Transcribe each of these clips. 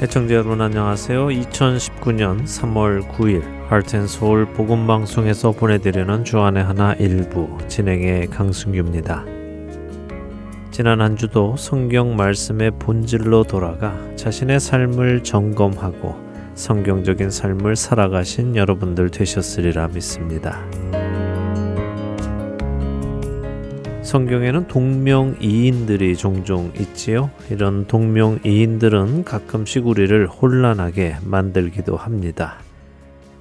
애청자 여러분 안녕하세요. 2019년 3월 9일 하트앤서울 복음방송에서 보내드리는 주안의 하나 일부 진행의 강승규입니다. 지난 한 주도 성경 말씀의 본질로 돌아가 자신의 삶을 점검하고 성경적인 삶을 살아가신 여러분들 되셨으리라 믿습니다. 성경에는 동명이인들이 종종 있지요. 이런 동명이인들은 가끔씩 우리를 혼란하게 만들기도 합니다.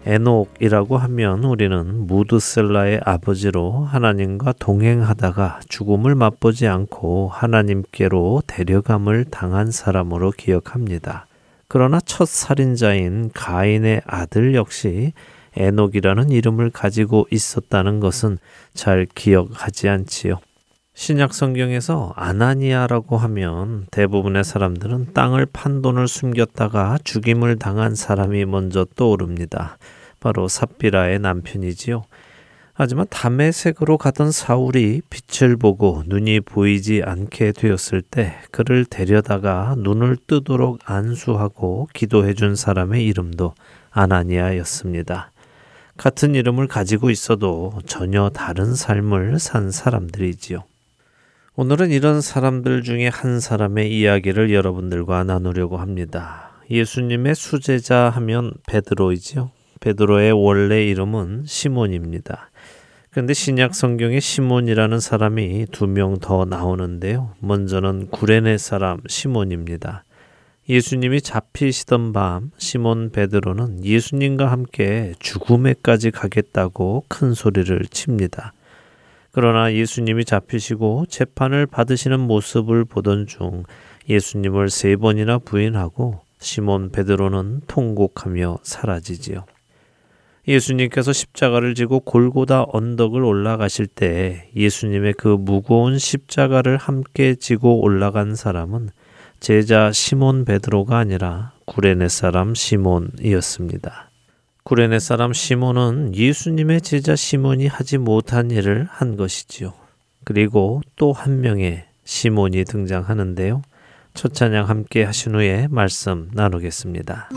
에녹이라고 하면 우리는 무드셀라의 아버지로 하나님과 동행하다가 죽음을 맛보지 않고 하나님께로 데려감을 당한 사람으로 기억합니다. 그러나 첫 살인자인 가인의 아들 역시 에녹이라는 이름을 가지고 있었다는 것은 잘 기억하지 않지요. 신약 성경에서 아나니아라고 하면 대부분의 사람들은 땅을 판 돈을 숨겼다가 죽임을 당한 사람이 먼저 떠오릅니다. 바로 삽비라의 남편이지요. 하지만 담에색으로 가던 사울이 빛을 보고 눈이 보이지 않게 되었을 때 그를 데려다가 눈을 뜨도록 안수하고 기도해 준 사람의 이름도 아나니아였습니다. 같은 이름을 가지고 있어도 전혀 다른 삶을 산 사람들이지요. 오늘은 이런 사람들 중에 한 사람의 이야기를 여러분들과 나누려고 합니다. 예수님의 수제자 하면 베드로이지요. 베드로의 원래 이름은 시몬입니다. 그런데 신약 성경에 시몬이라는 사람이 두 명 더 나오는데요. 먼저는 구레네 사람 시몬입니다. 예수님이 잡히시던 밤 시몬 베드로는 예수님과 함께 죽음에까지 가겠다고 큰 소리를 칩니다. 그러나 예수님이 잡히시고 재판을 받으시는 모습을 보던 중 예수님을 세 번이나 부인하고 시몬 베드로는 통곡하며 사라지지요. 예수님께서 십자가를 지고 골고다 언덕을 올라가실 때 예수님의 그 무거운 십자가를 함께 지고 올라간 사람은 제자 시몬 베드로가 아니라 구레네 사람 시몬이었습니다. 구레네 사람 시몬은 예수님의 제자 시몬이 하지 못한 일을 한 것이지요. 그리고 또 한 명의 시몬이 등장하는데요. 첫 찬양 함께 하신 후에 말씀 나누겠습니다.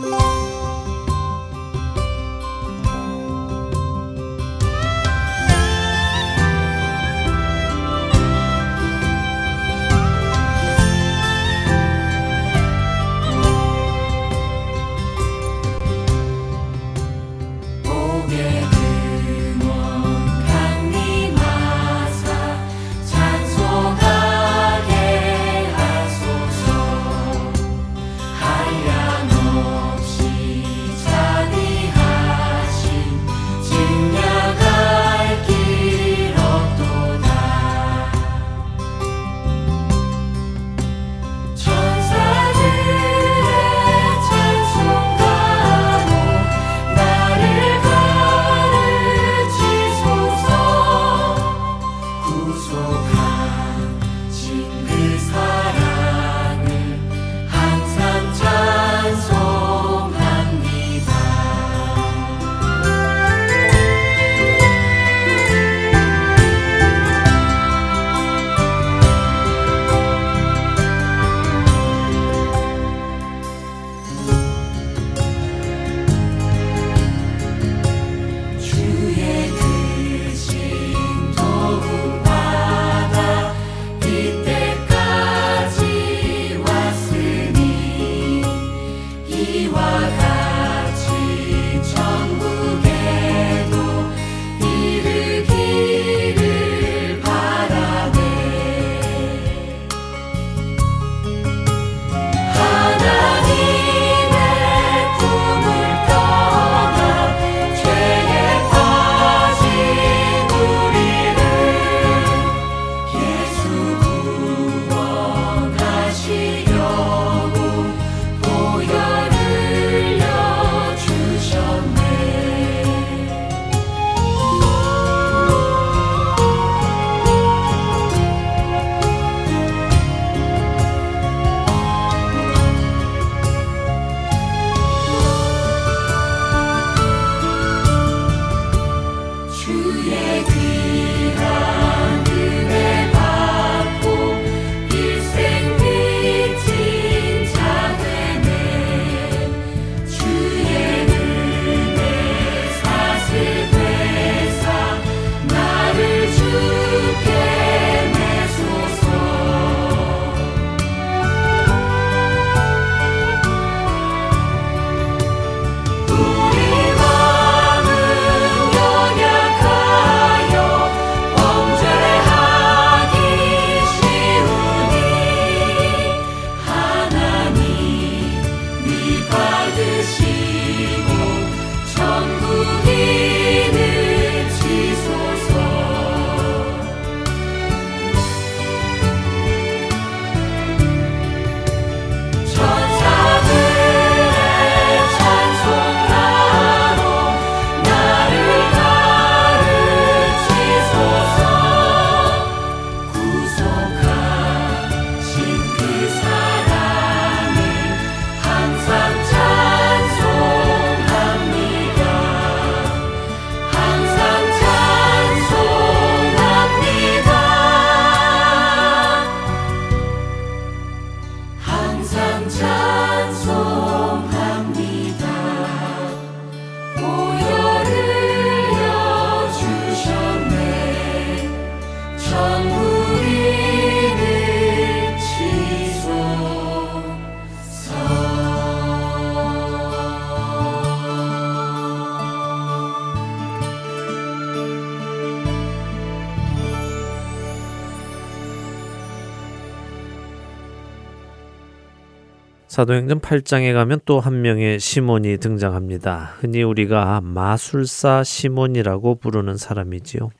사도행전 8장에 가면 또 한 명의 시몬이 등장합니다. 흔히 우리가 마술사 시몬이라고 부르는 사람이지요.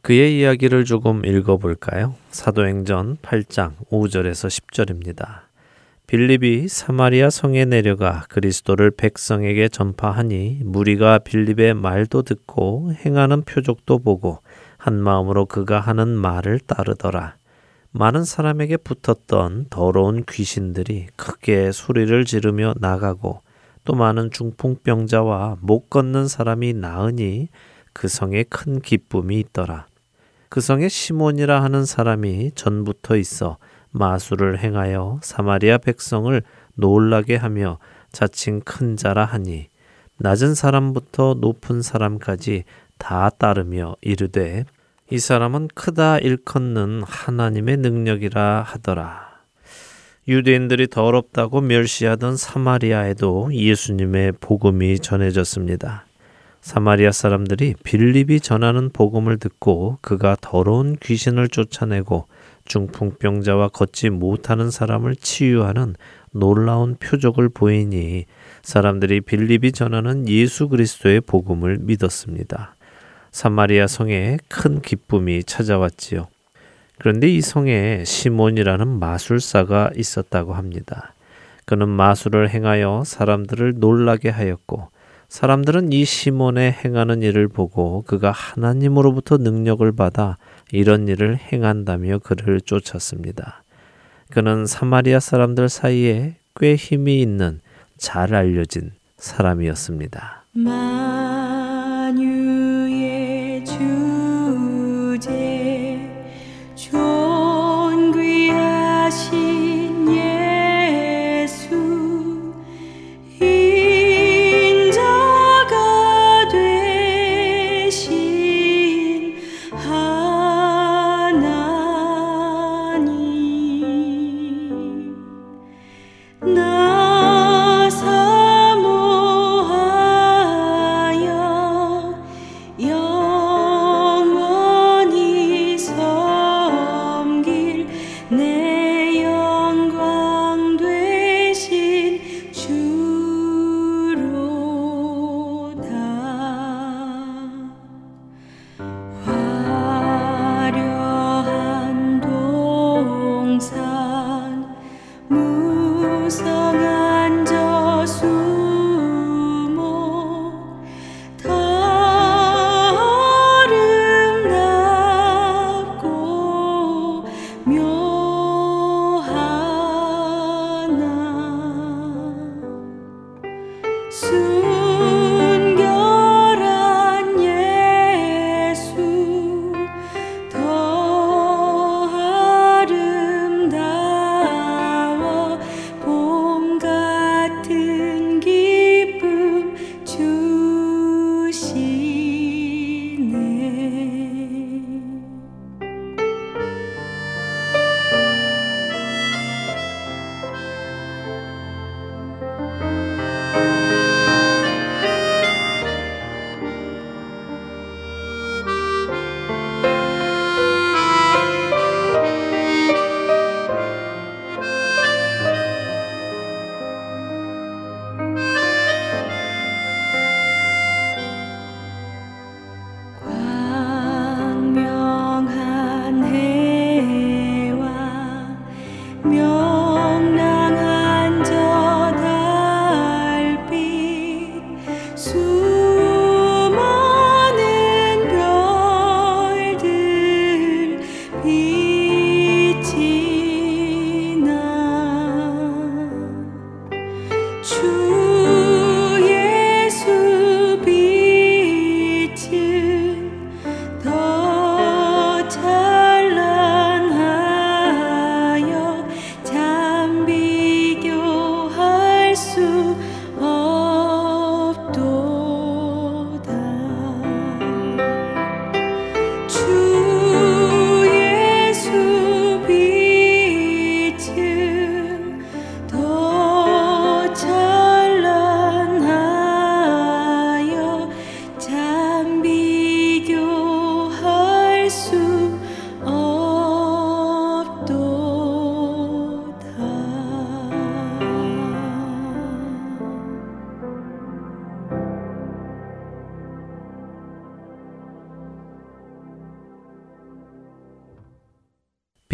그의 이야기를 조금 읽어볼까요? 사도행전 8장 5절에서 10절입니다. 빌립이 사마리아 성에 내려가 그리스도를 백성에게 전파하니 무리가 빌립의 말도 듣고 행하는 표적도 보고 한 마음으로 그가 하는 말을 따르더라. 많은 사람에게 붙었던 더러운 귀신들이 크게 소리를 지르며 나가고 또 많은 중풍병자와 못 걷는 사람이 나으니 그 성에 큰 기쁨이 있더라. 그 성에 시몬이라 하는 사람이 전부터 있어 마술을 행하여 사마리아 백성을 놀라게 하며 자칭 큰 자라 하니 낮은 사람부터 높은 사람까지 다 따르며 이르되 이 사람은 크다 일컫는 하나님의 능력이라 하더라. 유대인들이 더럽다고 멸시하던 사마리아에도 예수님의 복음이 전해졌습니다. 사마리아 사람들이 빌립이 전하는 복음을 듣고 그가 더러운 귀신을 쫓아내고 중풍병자와 걷지 못하는 사람을 치유하는 놀라운 표적을 보이니 사람들이 빌립이 전하는 예수 그리스도의 복음을 믿었습니다. 사마리아 성에 큰 기쁨이 찾아왔지요. 그런데 이 성에 시몬이라는 마술사가 있었다고 합니다. 그는 마술을 행하여 사람들을 놀라게 하였고 사람들은 이 시몬의 행하는 일을 보고 그가 하나님으로부터 능력을 받아 이런 일을 행한다며 그를 쫓았습니다. 그는 사마리아 사람들 사이에 꽤 힘이 있는 잘 알려진 사람이었습니다.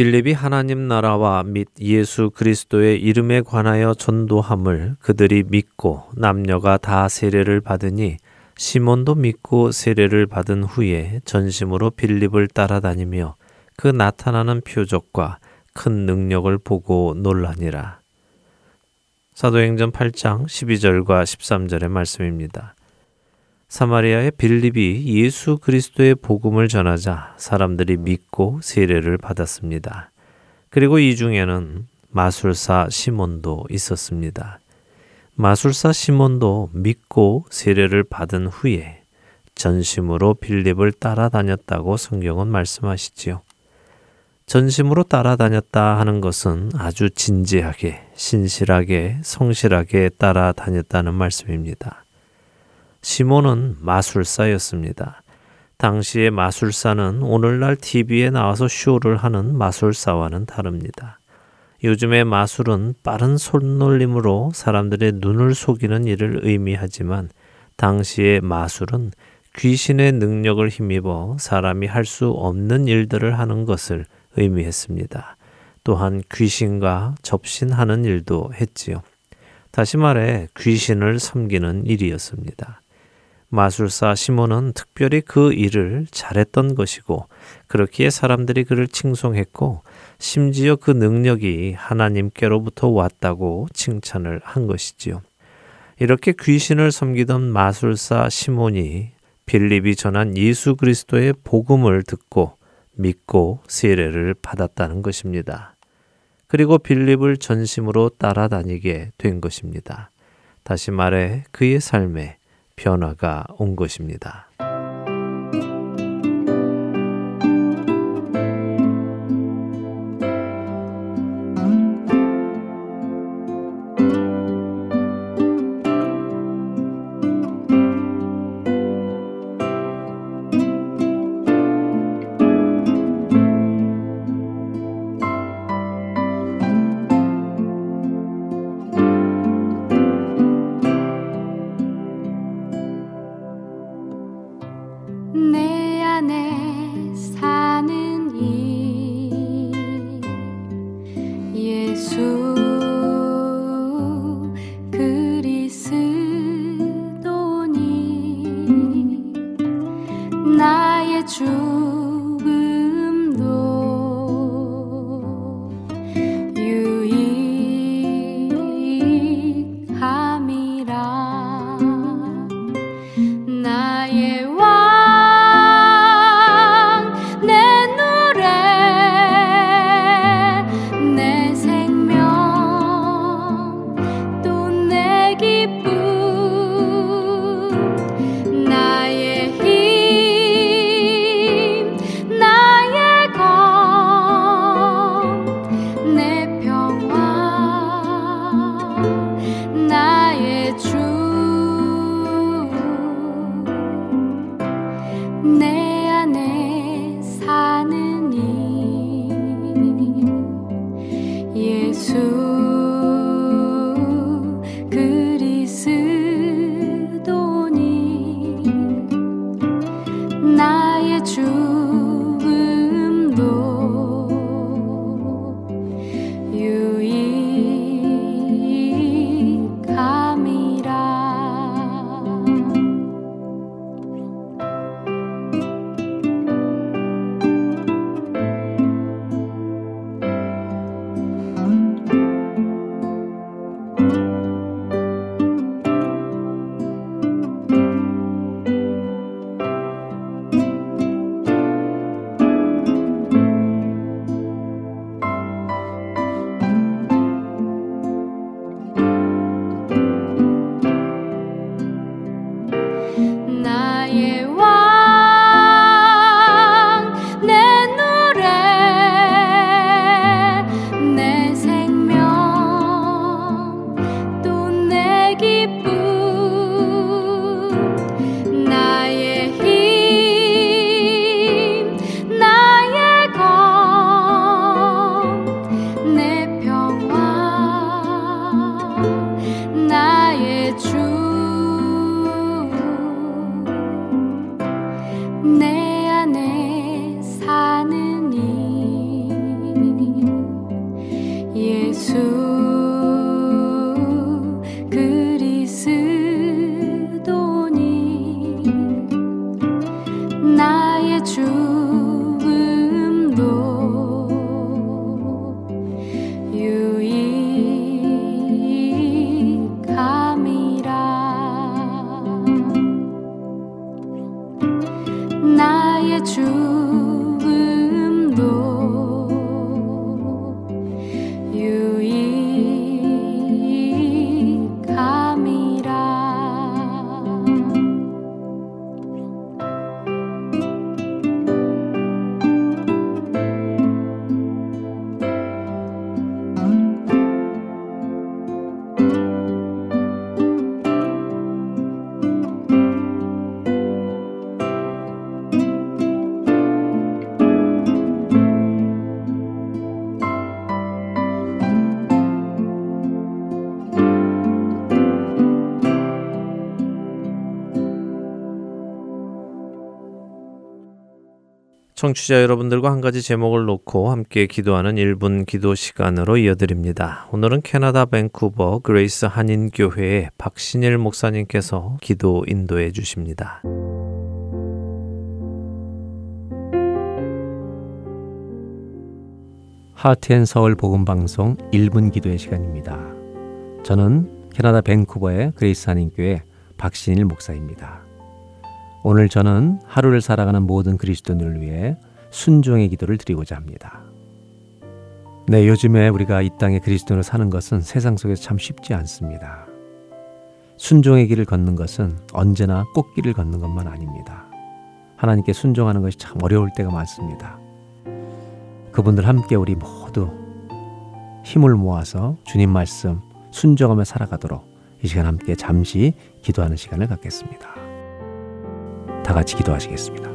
빌립이 하나님 나라와 및 예수 그리스도의 이름에 관하여 전도함을 그들이 믿고 남녀가 다 세례를 받으니 시몬도 믿고 세례를 받은 후에 전심으로 빌립을 따라다니며 그 나타나는 표적과 큰 능력을 보고 놀라니라. 사도행전 8장 12절과 13절의 말씀입니다. 사마리아의 빌립이 예수 그리스도의 복음을 전하자 사람들이 믿고 세례를 받았습니다. 그리고 이 중에는 마술사 시몬도 있었습니다. 마술사 시몬도 믿고 세례를 받은 후에 전심으로 빌립을 따라다녔다고 성경은 말씀하시지요. 전심으로 따라다녔다 하는 것은 아주 진지하게, 신실하게, 성실하게 따라다녔다는 말씀입니다. 시몬은 마술사였습니다. 당시의 마술사는 오늘날 TV에 나와서 쇼를 하는 마술사와는 다릅니다. 요즘의 마술은 빠른 손놀림으로 사람들의 눈을 속이는 일을 의미하지만 당시의 마술은 귀신의 능력을 힘입어 사람이 할 수 없는 일들을 하는 것을 의미했습니다. 또한 귀신과 접신하는 일도 했지요. 다시 말해 귀신을 섬기는 일이었습니다. 마술사 시몬은 특별히 그 일을 잘했던 것이고 그렇기에 사람들이 그를 칭송했고 심지어 그 능력이 하나님께로부터 왔다고 칭찬을 한 것이지요. 이렇게 귀신을 섬기던 마술사 시몬이 빌립이 전한 예수 그리스도의 복음을 듣고 믿고 세례를 받았다는 것입니다. 그리고 빌립을 전심으로 따라다니게 된 것입니다. 다시 말해 그의 삶에 변화가 온 것입니다. 청취자 여러분들과 한 가지 제목을 놓고 함께 기도하는 1분 기도 시간으로 이어드립니다. 오늘은 캐나다 밴쿠버 그레이스 한인교회의 박신일 목사님께서 기도 인도해 주십니다. 하트앤 서울 복음 방송 1분 기도의 시간입니다. 저는 캐나다 밴쿠버의 그레이스 한인교회 박신일 목사입니다. 오늘 저는 하루를 살아가는 모든 그리스도인을 위해 순종의 기도를 드리고자 합니다. 네, 요즘에 우리가 이 땅에 그리스도인으로 사는 것은 세상 속에서 참 쉽지 않습니다. 순종의 길을 걷는 것은 언제나 꽃길을 걷는 것만 아닙니다. 하나님께 순종하는 것이 참 어려울 때가 많습니다. 그분들 함께 우리 모두 힘을 모아서 주님 말씀 순종하며 살아가도록 이 시간 함께 잠시 기도하는 시간을 갖겠습니다. 다 같이 기도하시겠습니다.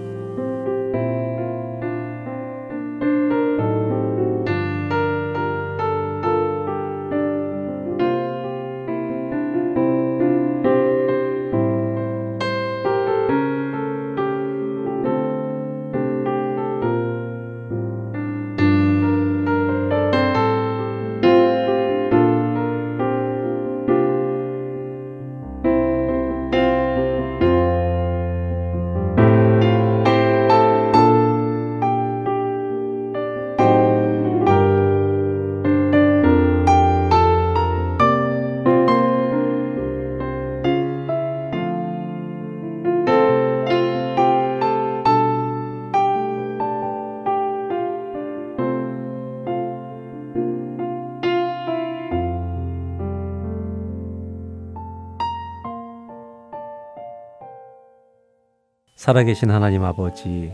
살아계신 하나님 아버지,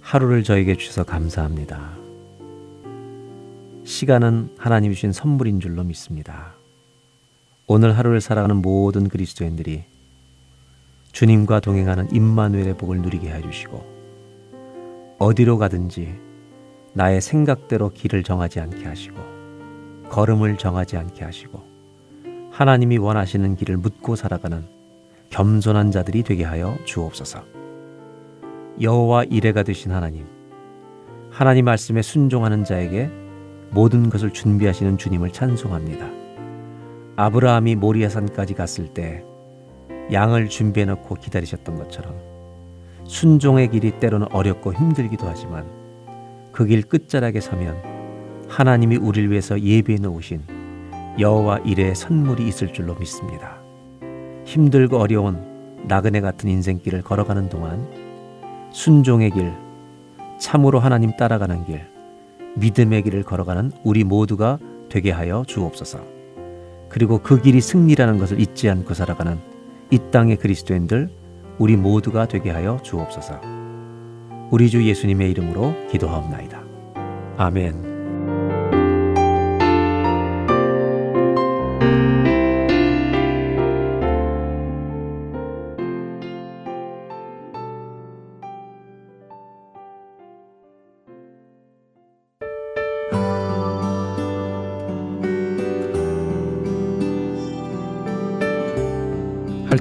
하루를 저에게 주셔서 감사합니다. 시간은 하나님이 주신 선물인 줄로 믿습니다. 오늘 하루를 살아가는 모든 그리스도인들이 주님과 동행하는 임마누엘의 복을 누리게 해 주시고 어디로 가든지 나의 생각대로 길을 정하지 않게 하시고 걸음을 정하지 않게 하시고 하나님이 원하시는 길을 묻고 살아가는 겸손한 자들이 되게 하여 주옵소서. 여호와 이레가 되신 하나님, 하나님 말씀에 순종하는 자에게 모든 것을 준비하시는 주님을 찬송합니다. 아브라함이 모리아산까지 갔을 때 양을 준비해 놓고 기다리셨던 것처럼 순종의 길이 때로는 어렵고 힘들기도 하지만 그 길 끝자락에 서면 하나님이 우리를 위해서 예비해 놓으신 여호와 이레의 선물이 있을 줄로 믿습니다. 힘들고 어려운 나그네 같은 인생길을 걸어가는 동안 순종의 길, 참으로 하나님 따라가는 길, 믿음의 길을 걸어가는 우리 모두가 되게 하여 주옵소서. 그리고 그 길이 승리라는 것을 잊지 않고 살아가는 이 땅의 그리스도인들 우리 모두가 되게 하여 주옵소서. 우리 주 예수님의 이름으로 기도하옵나이다. 아멘.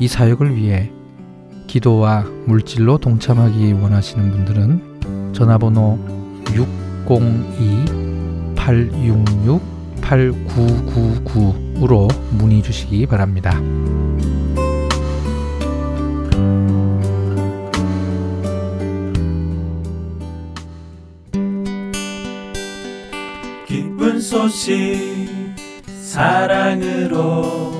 이 사역을 위해 기도와 물질로 동참하기 원하시는 분들은 전화번호 602-866-8999으로 문의 주시기 바랍니다. 기쁜 소식 사랑으로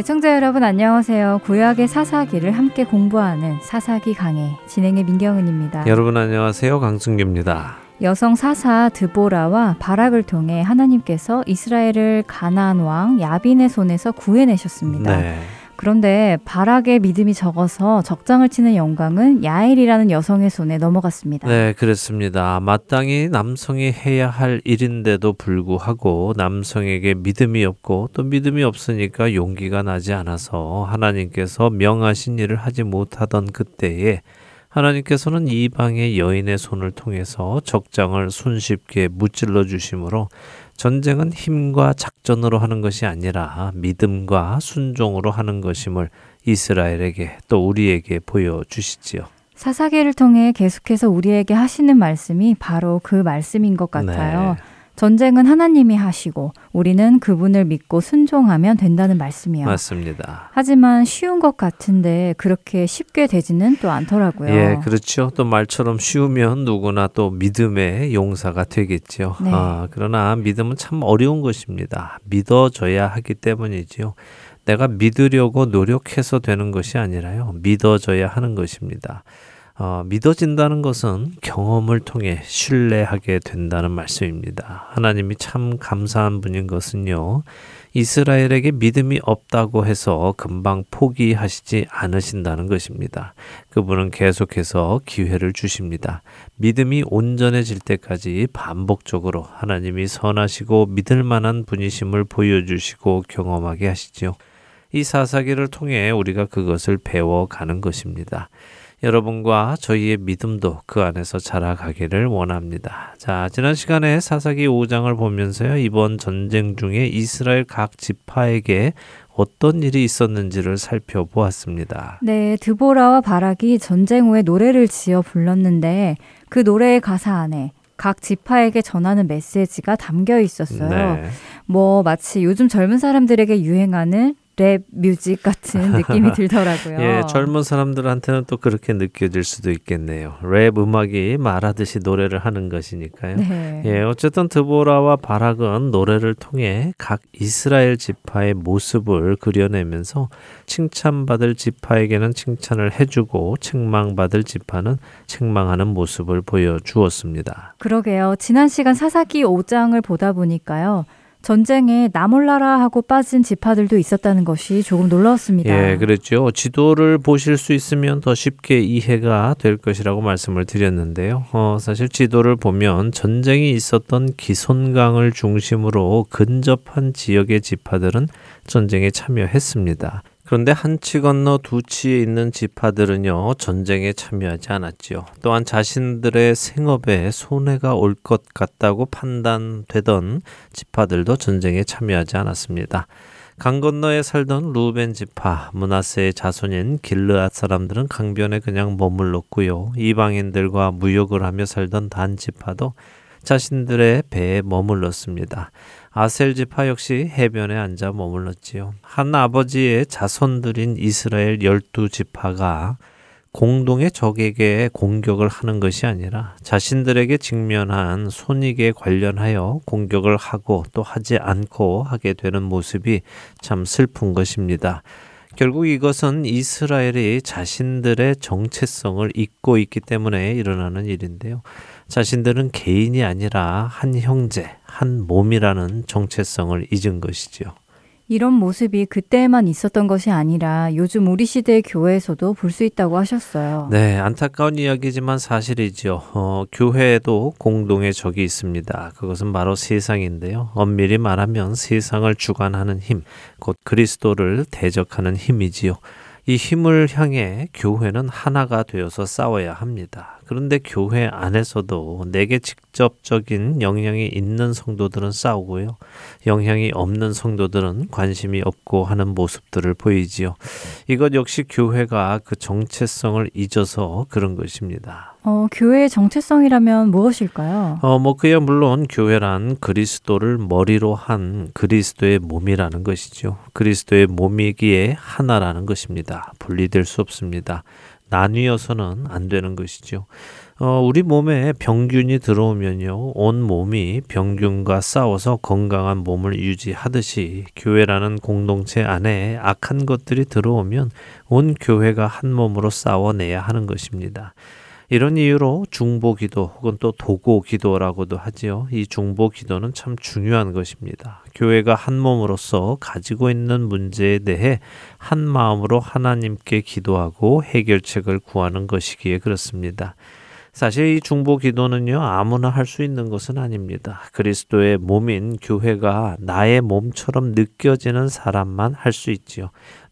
애청자 여러분 안녕하세요. 구약의 사사기를 함께 공부하는 사사기 강해 진행의 민경은입니다. 여러분 안녕하세요. 강승규입니다. 여성 사사 드보라와 바락을 통해 하나님께서 이스라엘을 가나안 왕 야빈의 손에서 구해내셨습니다. 네. 그런데 바락의 믿음이 적어서 적장을 치는 영광은 야엘이라는 여성의 손에 넘어갔습니다. 네, 그렇습니다. 마땅히 남성이 해야 할 일인데도 불구하고 남성에게 믿음이 없고 또 믿음이 없으니까 용기가 나지 않아서 하나님께서 명하신 일을 하지 못하던 그때에 하나님께서는 이방의 여인의 손을 통해서 적장을 손쉽게 무찔러 주심으로 전쟁은 힘과 작전으로 하는 것이 아니라 믿음과 순종으로 하는 것임을 이스라엘에게 또 우리에게 보여주시지요. 사사계를 통해 계속해서 우리에게 하시는 말씀이 바로 그 말씀인 것 같아요. 네. 전쟁은 하나님이 하시고 우리는 그분을 믿고 순종하면 된다는 말씀이요. 맞습니다. 하지만 쉬운 것 같은데 그렇게 쉽게 되지는 또 않더라고요. 예, 그렇죠. 또 말처럼 쉬우면 누구나 또 믿음의 용사가 되겠죠. 네. 아, 그러나 믿음은 참 어려운 것입니다. 믿어져야 하기 때문이지요. 내가 믿으려고 노력해서 되는 것이 아니라요. 믿어져야 하는 것입니다. 어, 믿어진다는 것은 경험을 통해 신뢰하게 된다는 말씀입니다. 하나님이 참 감사한 분인 것은요. 이스라엘에게 믿음이 없다고 해서 금방 포기하시지 않으신다는 것입니다. 그분은 계속해서 기회를 주십니다. 믿음이 온전해질 때까지 반복적으로 하나님이 선하시고 믿을 만한 분이심을 보여주시고 경험하게 하시지요. 이 사사기를 통해 우리가 그것을 배워가는 것입니다. 여러분과 저희의 믿음도 그 안에서 자라가기를 원합니다. 자, 지난 시간에 사사기 5장을 보면서요. 이번 전쟁 중에 이스라엘 각 지파에게 어떤 일이 있었는지를 살펴보았습니다. 네, 드보라와 바락이 전쟁 후에 노래를 지어 불렀는데 그 노래의 가사 안에 각 지파에게 전하는 메시지가 담겨 있었어요. 네. 뭐 마치 요즘 젊은 사람들에게 유행하는 랩 뮤직 같은 느낌이 들더라고요. 예, 젊은 사람들한테는 또 그렇게 느껴질 수도 있겠네요. 랩 음악이 말하듯이 노래를 하는 것이니까요. 네. 예, 어쨌든 드보라와 바락은 노래를 통해 각 이스라엘 지파의 모습을 그려내면서 칭찬받을 지파에게는 칭찬을 해주고 책망받을 지파는 책망하는 모습을 보여주었습니다. 그러게요. 지난 시간 사사기 5장을 보다 보니까요. 전쟁에 나몰라라 하고 빠진 지파들도 있었다는 것이 조금 놀라웠습니다. 예, 그렇죠. 지도를 보실 수 있으면 더 쉽게 이해가 될 것이라고 말씀을 드렸는데요. 어, 사실 지도를 보면 전쟁이 있었던 기손강을 중심으로 근접한 지역의 지파들은 전쟁에 참여했습니다. 그런데 한 치 건너 두 치에 있는 지파들은요, 전쟁에 참여하지 않았지요. 또한 자신들의 생업에 손해가 올 것 같다고 판단되던 지파들도 전쟁에 참여하지 않았습니다. 강 건너에 살던 루벤 지파, 문하세의 자손인 길르앗 사람들은 강변에 그냥 머물렀고요. 이방인들과 무역을 하며 살던 단 지파도 자신들의 배에 머물렀습니다. 아셀 지파 역시 해변에 앉아 머물렀지요. 한 아버지의 자손들인 이스라엘 열두 지파가 공동의 적에게 공격을 하는 것이 아니라 자신들에게 직면한 손익에 관련하여 공격을 하고 또 하지 않고 하게 되는 모습이 참 슬픈 것입니다. 결국 이것은 이스라엘이 자신들의 정체성을 잊고 있기 때문에 일어나는 일인데요. 자신들은 개인이 아니라 한 형제, 한 몸이라는 정체성을 잊은 것이지요. 이런 모습이 그때만 있었던 것이 아니라 요즘 우리 시대의 교회에서도 볼 수 있다고 하셨어요. 네, 안타까운 이야기지만 사실이죠. 어, 교회에도 공동의 적이 있습니다. 그것은 바로 세상인데요. 엄밀히 말하면 세상을 주관하는 힘, 곧 그리스도를 대적하는 힘이지요. 이 힘을 향해 교회는 하나가 되어서 싸워야 합니다. 그런데 교회 안에서도 내게 직접적인 영향이 있는 성도들은 싸우고요. 영향이 없는 성도들은 관심이 없고 하는 모습들을 보이지요. 이것 역시 교회가 그 정체성을 잊어서 그런 것입니다. 어, 교회의 정체성이라면 무엇일까요? 어, 뭐 그야 물론 교회란 그리스도를 머리로 한 그리스도의 몸이라는 것이죠. 그리스도의 몸이기에 하나라는 것입니다. 분리될 수 없습니다. 나뉘어서는 안 되는 것이죠. 어, 우리 몸에 병균이 들어오면요, 온 몸이 병균과 싸워서 건강한 몸을 유지하듯이 교회라는 공동체 안에 악한 것들이 들어오면 온 교회가 한 몸으로 싸워내야 하는 것입니다. 이런 이유로 중보 기도 혹은 또 도고 기도라고도 하지요. 이 중보 기도는 참 중요한 것입니다. 교회가 한 몸으로서 가지고 있는 문제에 대해 한 마음으로 하나님께 기도하고 해결책을 구하는 것이기에 그렇습니다. 사실 이 중보 기도는요, 아무나 할 수 있는 것은 아닙니다. 그리스도의 몸인 교회가 나의 몸처럼 느껴지는 사람만 할 수 있지요.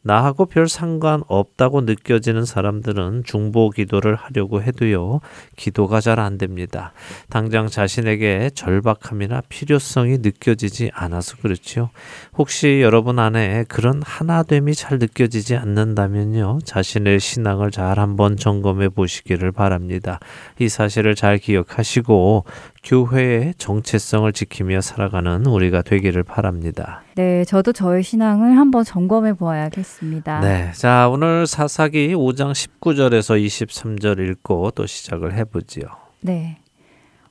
나하고 별 상관없다고 느껴지는 사람들은 중보 기도를 하려고 해도요, 기도가 잘 안 됩니다. 당장 자신에게 절박함이나 필요성이 느껴지지 않아서 그렇지요. 혹시 여러분 안에 그런 하나됨이 잘 느껴지지 않는다면요, 자신의 신앙을 잘 한번 점검해 보시기를 바랍니다. 이 사실을 잘 기억하시고, 교회의 정체성을 지키며 살아가는 우리가 되기를 바랍니다. 네, 저도 저의 신앙을 한번 점검해 보아야겠습니다. 네, 자 오늘 사사기 5장 19절에서 23절 읽고 또 시작을 해보지요. 네.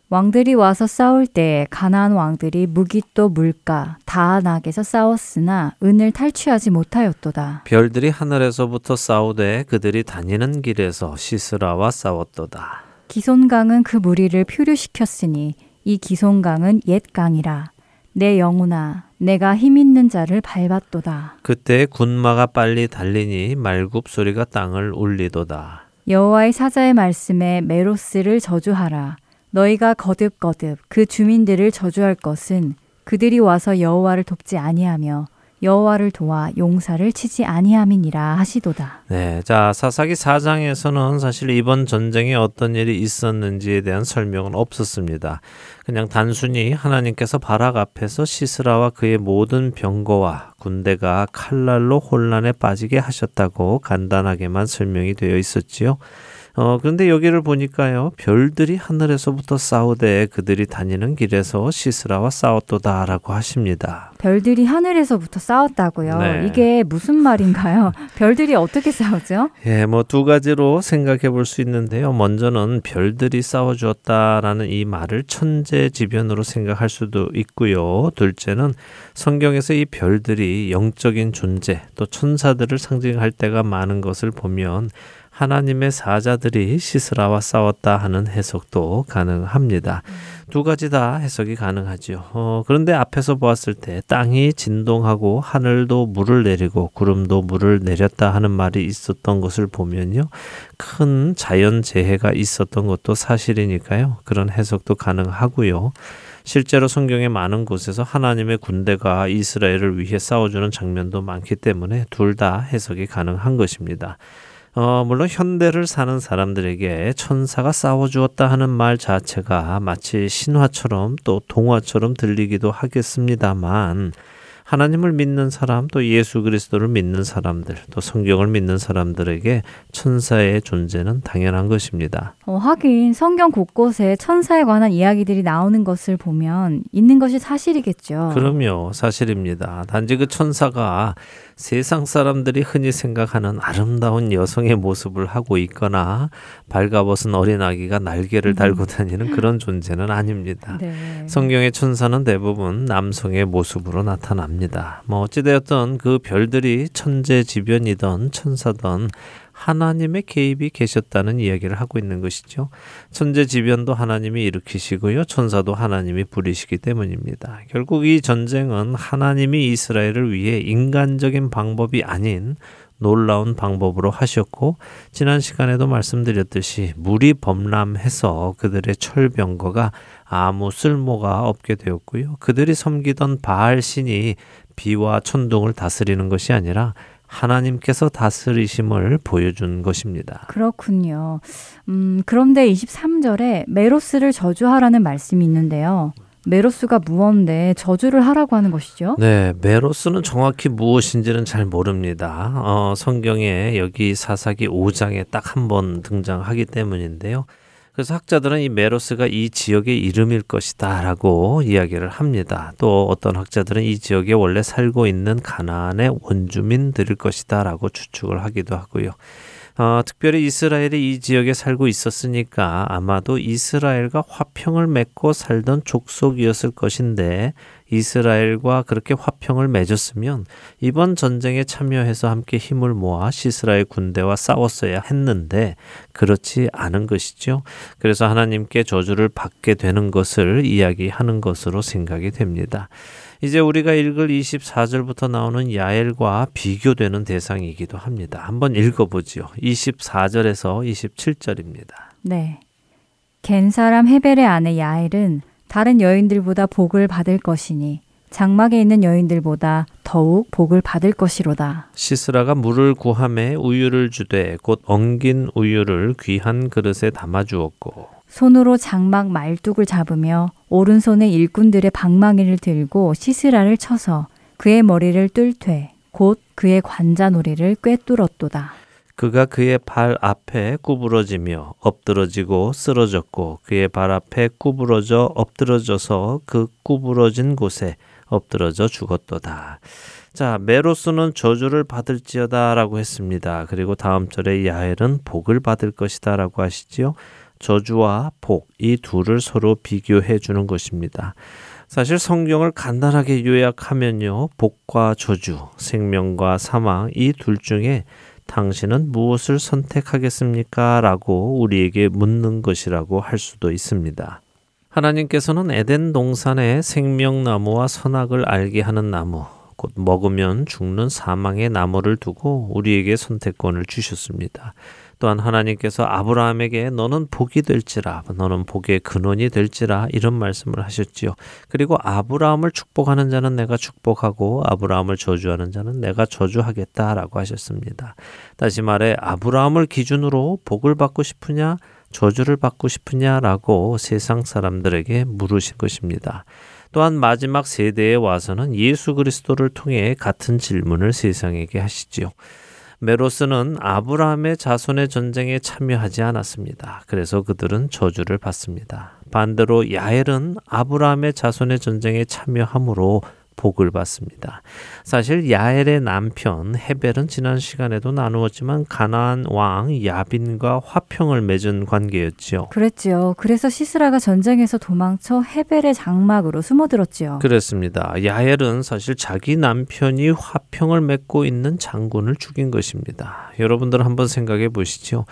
왕들이 와서 싸울 때 가나안 왕들이 무기 또 물가 다낙에서 싸웠으나 은을 탈취하지 못하였도다. 별들이 하늘에서부터 싸우되 그들이 다니는 길에서 시스라와 싸웠도다. 기손강은 그 무리를 표류시켰으니 이 기손강은 옛 강이라. 내 영혼아, 내가 힘 있는 자를 밟았도다. 그때 군마가 빨리 달리니 말굽 소리가 땅을 울리도다. 여호와의 사자의 말씀에 메로스를 저주하라. 너희가 거듭거듭 그 주민들을 저주할 것은 그들이 와서 여호와를 돕지 아니하며 여호와를 도와 용사를 치지 아니함이니라 하시도다. 네, 자 사사기 4장에서는 사실 이번 전쟁에 어떤 일이 있었는지에 대한 설명은 없었습니다. 그냥 단순히 하나님께서 바락 앞에서 시스라와 그의 모든 병거와 군대가 칼날로 혼란에 빠지게 하셨다고 간단하게만 설명이 되어 있었지요. 어, 그런데 여기를 보니까요, 별들이 하늘에서부터 싸우되 그들이 다니는 길에서 시스라와 싸웠도다라고 하십니다. 별들이 하늘에서부터 싸웠다고요? 네. 이게 무슨 말인가요? 별들이 어떻게 싸우죠? 예, 뭐 두 가지로 생각해 볼 수 있는데요. 먼저는 별들이 싸워 주었다라는 이 말을 천재지변으로 생각할 수도 있고요. 둘째는 성경에서 이 별들이 영적인 존재, 또 천사들을 상징할 때가 많은 것을 보면 하나님의 사자들이 시스라와 싸웠다 하는 해석도 가능합니다. 음. 두 가지 다 해석이 가능하지요. 어, 그런데 앞에서 보았을 때 땅이 진동하고 하늘도 물을 내리고 구름도 물을 내렸다 하는 말이 있었던 것을 보면요. 큰 자연 재해가 있었던 것도 사실이니까요. 그런 해석도 가능하고요. 실제로 성경의 많은 곳에서 하나님의 군대가 이스라엘을 위해 싸워주는 장면도 많기 때문에 둘 다 해석이 가능한 것입니다. 어, 물론 현대를 사는 사람들에게 천사가 싸워주었다 하는 말 자체가 마치 신화처럼 또 동화처럼 들리기도 하겠습니다만 하나님을 믿는 사람 또 예수 그리스도를 믿는 사람들 또 성경을 믿는 사람들에게 천사의 존재는 당연한 것입니다. 어, 하긴 성경 곳곳에 천사에 관한 이야기들이 나오는 것을 보면 있는 것이 사실이겠죠. 그럼요. 사실입니다. 단지 그 천사가 세상 사람들이 흔히 생각하는 아름다운 여성의 모습을 하고 있거나 발가벗은 어린아기가 날개를 달고 음. 다니는 그런 존재는 아닙니다. 네. 성경의 천사는 대부분 남성의 모습으로 나타납니다. 뭐 어찌되었던 그 별들이 천재지변이던 천사던 하나님의 개입이 계셨다는 이야기를 하고 있는 것이죠. 천재지변도 하나님이 일으키시고요. 천사도 하나님이 부리시기 때문입니다. 결국 이 전쟁은 하나님이 이스라엘을 위해 인간적인 방법이 아닌 놀라운 방법으로 하셨고 지난 시간에도 말씀드렸듯이 물이 범람해서 그들의 철병거가 아무 쓸모가 없게 되었고요. 그들이 섬기던 바알 신이 비와 천둥을 다스리는 것이 아니라 하나님께서 다스리심을 보여준 것입니다. 그렇군요. 음, 그런데 23절에 메로스를 저주하라는 말씀이 있는데요. 메로스가 무언데 저주를 하라고 하는 것이죠? 네, 메로스는 정확히 무엇인지는 잘 모릅니다. 어, 성경에 여기 사사기 5장에 딱 한 번 등장하기 때문인데요. 그래서 학자들은 이 메로스가 이 지역의 이름일 것이다 라고 이야기를 합니다. 또 어떤 학자들은 이 지역에 원래 살고 있는 가나안의 원주민들일 것이다 라고 추측을 하기도 하고요. 어, 특별히 이스라엘이 이 지역에 살고 있었으니까 아마도 이스라엘과 화평을 맺고 살던 족속이었을 것인데 이스라엘과 그렇게 화평을 맺었으면 이번 전쟁에 참여해서 함께 힘을 모아 시스라의 군대와 싸웠어야 했는데 그렇지 않은 것이죠. 그래서 하나님께 저주를 받게 되는 것을 이야기하는 것으로 생각이 됩니다. 이제 우리가 읽을 24절부터 나오는 야엘과 비교되는 대상이기도 합니다. 한번 읽어보지요. 24절에서 27절입니다. 네. 겐 사람 헤벨의 아내 야엘은 다른 여인들보다 복을 받을 것이니 장막에 있는 여인들보다 더욱 복을 받을 것이로다. 시스라가 물을 구함에 우유를 주되 곧 엉긴 우유를 귀한 그릇에 담아 주었고 손으로 장막 말뚝을 잡으며 오른손에 일꾼들의 방망이를 들고 시스라를 쳐서 그의 머리를 뚫되 곧 그의 관자놀이를 꿰뚫었도다. 그가 그의 발 앞에 구부러지며 엎드러지고 쓰러졌고 그의 발 앞에 구부러져 엎드러져서 그 구부러진 곳에 엎드러져 죽었도다. 자, 메로스는 저주를 받을지어다 라고 했습니다. 그리고 다음 절에 야엘은 복을 받을 것이다 라고 하시지요. 저주와 복, 이 둘을 서로 비교해 주는 것입니다. 사실 성경을 간단하게 요약하면요. 복과 저주, 생명과 사망, 이 둘 중에 당신은 무엇을 선택하겠습니까? 라고 우리에게 묻는 것이라고 할 수도 있습니다. 하나님께서는 에덴 동산에 생명나무와 선악을 알게 하는 나무, 곧 먹으면 죽는 사망의 나무를 두고 우리에게 선택권을 주셨습니다. 또한 하나님께서 아브라함에게 너는 복이 될지라 너는 복의 근원이 될지라 이런 말씀을 하셨지요. 그리고 아브라함을 축복하는 자는 내가 축복하고 아브라함을 저주하는 자는 내가 저주하겠다라고 하셨습니다. 다시 말해 아브라함을 기준으로 복을 받고 싶으냐 저주를 받고 싶으냐라고 세상 사람들에게 물으신 것입니다. 또한 마지막 세대에 와서는 예수 그리스도를 통해 같은 질문을 세상에게 하시지요. 메로스는 아브라함의 자손의 전쟁에 참여하지 않았습니다. 그래서 그들은 저주를 받습니다. 반대로 야엘은 아브라함의 자손의 전쟁에 참여함으로 복을 받습니다. 사실 야엘의 남편 헤벨은 지난 시간에도 나누었지만 가나안 왕 야빈과 화평을 맺은 관계였지요. 그랬지요. 그래서 시스라가 전쟁에서 도망쳐 헤벨의 장막으로 숨어들었지요. 그렇습니다. 야엘은 사실 자기 남편이 화평을 맺고 있는 장군을 죽인 것입니다. 여러분들 한번 생각해 보시죠.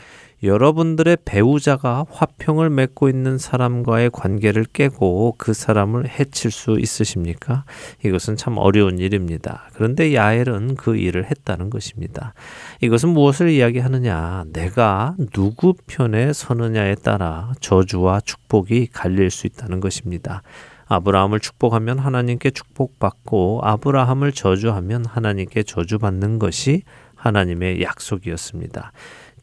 여러분들의 배우자가 화평을 맺고 있는 사람과의 관계를 깨고 그 사람을 해칠 수 있으십니까? 이것은 참 어려운 일입니다. 그런데 야엘은 그 일을 했다는 것입니다. 이것은 무엇을 이야기하느냐? 내가 누구 편에 서느냐에 따라 저주와 축복이 갈릴 수 있다는 것입니다. 아브라함을 축복하면 하나님께 축복받고 아브라함을 저주하면 하나님께 저주받는 것이 하나님의 약속이었습니다.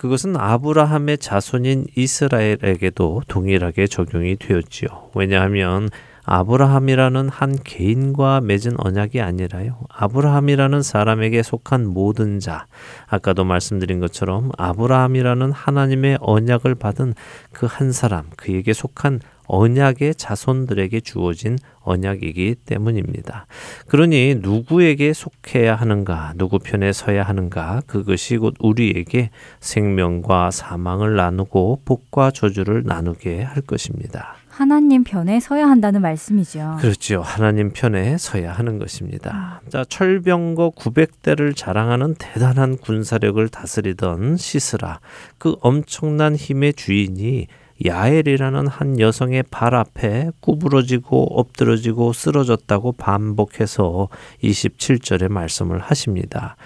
그것은 아브라함의 자손인 이스라엘에게도 동일하게 적용이 되었지요. 왜냐하면 아브라함이라는 한 개인과 맺은 언약이 아니라요. 아브라함이라는 사람에게 속한 모든 자, 아까도 말씀드린 것처럼 아브라함이라는 하나님의 언약을 받은 그 한 사람, 그에게 속한 언약의 자손들에게 주어진 언약이기 때문입니다. 그러니 누구에게 속해야 하는가, 누구 편에 서야 하는가, 그것이 곧 우리에게 생명과 사망을 나누고 복과 저주를 나누게 할 것입니다. 하나님 편에 서야 한다는 말씀이죠. 그렇죠. 하나님 편에 서야 하는 것입니다. 자, 철병거 900대를 자랑하는 대단한 군사력을 다스리던 시스라. 그 엄청난 힘의 주인이 야엘이라는 한 여성의 발 앞에 구부러지고 엎드러지고 쓰러졌다고 반복해서 27절에 말씀을 하십니다.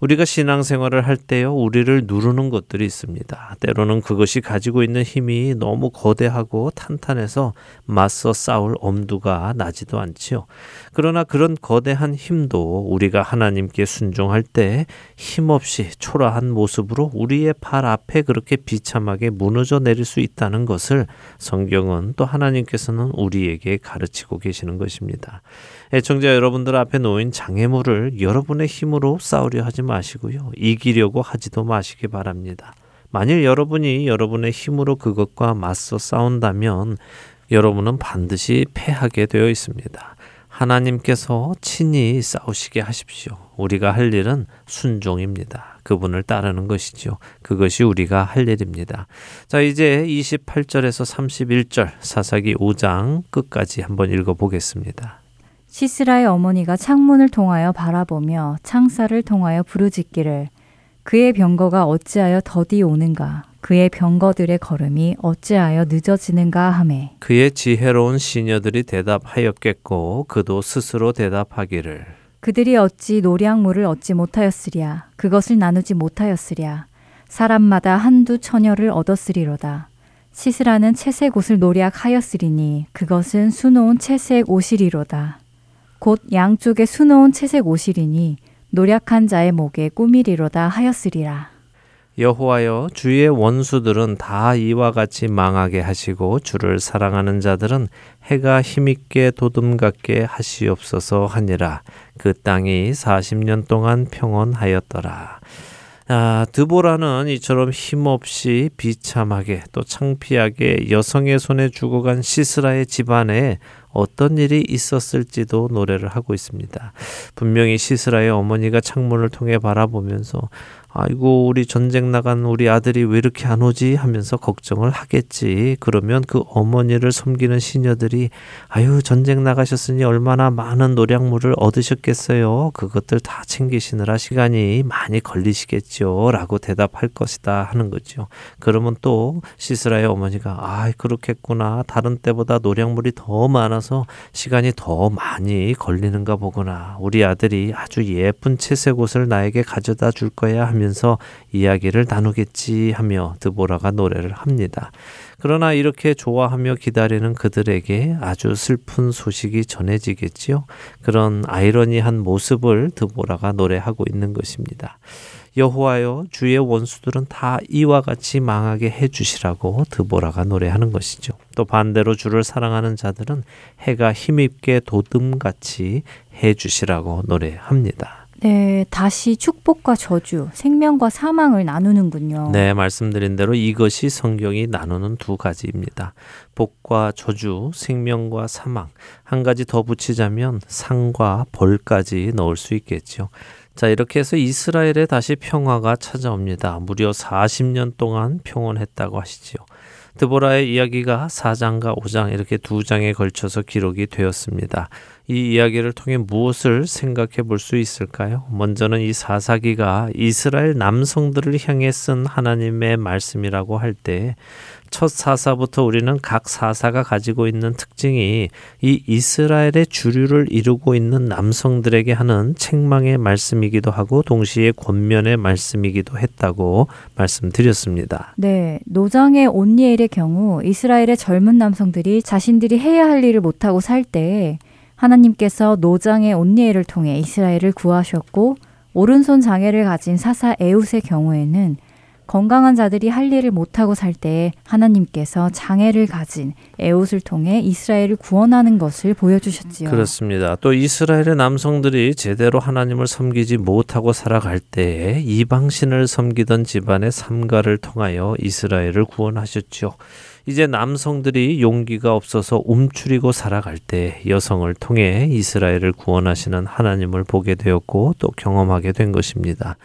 우리가 신앙생활을 할 때요, 우리를 누르는 것들이 있습니다. 때로는 그것이 가지고 있는 힘이 너무 거대하고 탄탄해서 맞서 싸울 엄두가 나지도 않지요. 그러나 그런 거대한 힘도 우리가 하나님께 순종할 때 힘없이 초라한 모습으로 우리의 발 앞에 그렇게 비참하게 무너져 내릴 수 있다는 것을 성경은 또 하나님께서는 우리에게 가르치고 계시는 것입니다. 애청자 여러분들 앞에 놓인 장애물을 여러분의 힘으로 싸우려 하지 마시고요. 이기려고 하지도 마시기 바랍니다. 만일 여러분이 여러분의 힘으로 그것과 맞서 싸운다면 여러분은 반드시 패하게 되어 있습니다. 하나님께서 친히 싸우시게 하십시오. 우리가 할 일은 순종입니다. 그분을 따르는 것이죠. 그것이 우리가 할 일입니다. 자, 이제 28절에서 31절 사사기 5장 끝까지 한번 읽어 보겠습니다. 시스라의 어머니가 창문을 통하여 바라보며 창살을 통하여 부르짖기를 그의 병거가 어찌하여 더디 오는가? 그의 병거들의 걸음이 어찌하여 늦어지는가 하매? 그의 지혜로운 시녀들이 대답하였겠고 그도 스스로 대답하기를. 그들이 어찌 노량물을 얻지 못하였으랴? 그것을 나누지 못하였으랴? 사람마다 한두 처녀를 얻었으리로다. 시스라는 채색 옷을 노략하였으리니 그것은 수놓은 채색 옷이리로다 곧 양쪽에 수놓은 채색 옷이리니 노력한 자의 목에 꾸미리로다 하였으리라. 여호와여 주의 원수들은 다 이와 같이 망하게 하시고 주를 사랑하는 자들은 해가 힘있게 도둠 같게 하시옵소서 하니라 그 땅이 40년 동안 평온하였더라. 아, 드보라는 이처럼 힘없이 비참하게 또 창피하게 여성의 손에 죽어간 시스라의 집안에 어떤 일이 있었을지도 노래를 하고 있습니다. 분명히 시스라의 어머니가 창문을 통해 바라보면서 아이고 우리 전쟁 나간 우리 아들이 왜 이렇게 안 오지 하면서 걱정을 하겠지. 그러면 그 어머니를 섬기는 시녀들이 아유 전쟁 나가셨으니 얼마나 많은 노량물을 얻으셨겠어요. 그것들 다 챙기시느라 시간이 많이 걸리시겠죠.라고 대답할 것이다 하는 거죠. 그러면 또 시스라의 어머니가 아 그렇겠구나. 다른 때보다 노량물이 더 많아서 시간이 더 많이 걸리는가 보구나. 우리 아들이 아주 예쁜 채색 옷을 나에게 가져다 줄 거야 하면 하면서 이야기를 나누겠지 하며 드보라가 노래를 합니다. 그러나 이렇게 좋아하며 기다리는 그들에게 아주 슬픈 소식이 전해지겠지요. 그런 아이러니한 모습을 드보라가 노래하고 있는 것입니다. 여호와여 주의 원수들은 다 이와 같이 망하게 해 주시라고 드보라가 노래하는 것이죠. 또 반대로 주를 사랑하는 자들은 해가 힘있게 도듬같이 해 주시라고 노래합니다. 네, 다시 축복과 저주, 생명과 사망을 나누는군요. 네, 말씀드린 대로 이것이 성경이 나누는 두 가지입니다. 복과 저주, 생명과 사망. 한 가지 더 붙이자면 상과 벌까지 넣을 수 있겠죠. 자, 이렇게 해서 이스라엘에 다시 평화가 찾아옵니다. 무려 40년 동안 평온했다고 하시지요. 드보라의 이야기가 4장과 5장 이렇게 두 장에 걸쳐서 기록이 되었습니다. 이 이야기를 통해 무엇을 생각해 볼 수 있을까요? 먼저는 이 사사기가 이스라엘 남성들을 향해 쓴 하나님의 말씀이라고 할 때 첫 사사부터 우리는 각 사사가 가지고 있는 특징이 이 이스라엘의 주류를 이루고 있는 남성들에게 하는 책망의 말씀이기도 하고 동시에 권면의 말씀이기도 했다고 말씀드렸습니다. 네, 노장의 온니엘의 경우 이스라엘의 젊은 남성들이 자신들이 해야 할 일을 못하고 살 때 하나님께서 노장의 온니엘을 통해 이스라엘을 구하셨고 오른손 장애를 가진 사사 에웃의 경우에는 건강한 자들이 할 일을 못하고 살때 하나님께서 장애를 가진 에웃을 통해 이스라엘을 구원하는 것을 보여주셨지요. 그렇습니다. 또 이스라엘의 남성들이 제대로 하나님을 섬기지 못하고 살아갈 때에 이방신을 섬기던 집안의 삼가를 통하여 이스라엘을 구원하셨죠. 이제 남성들이 용기가 없어서 움츠리고 살아갈 때 여성을 통해 이스라엘을 구원하시는 하나님을 보게 되었고 또 경험하게 된 것입니다.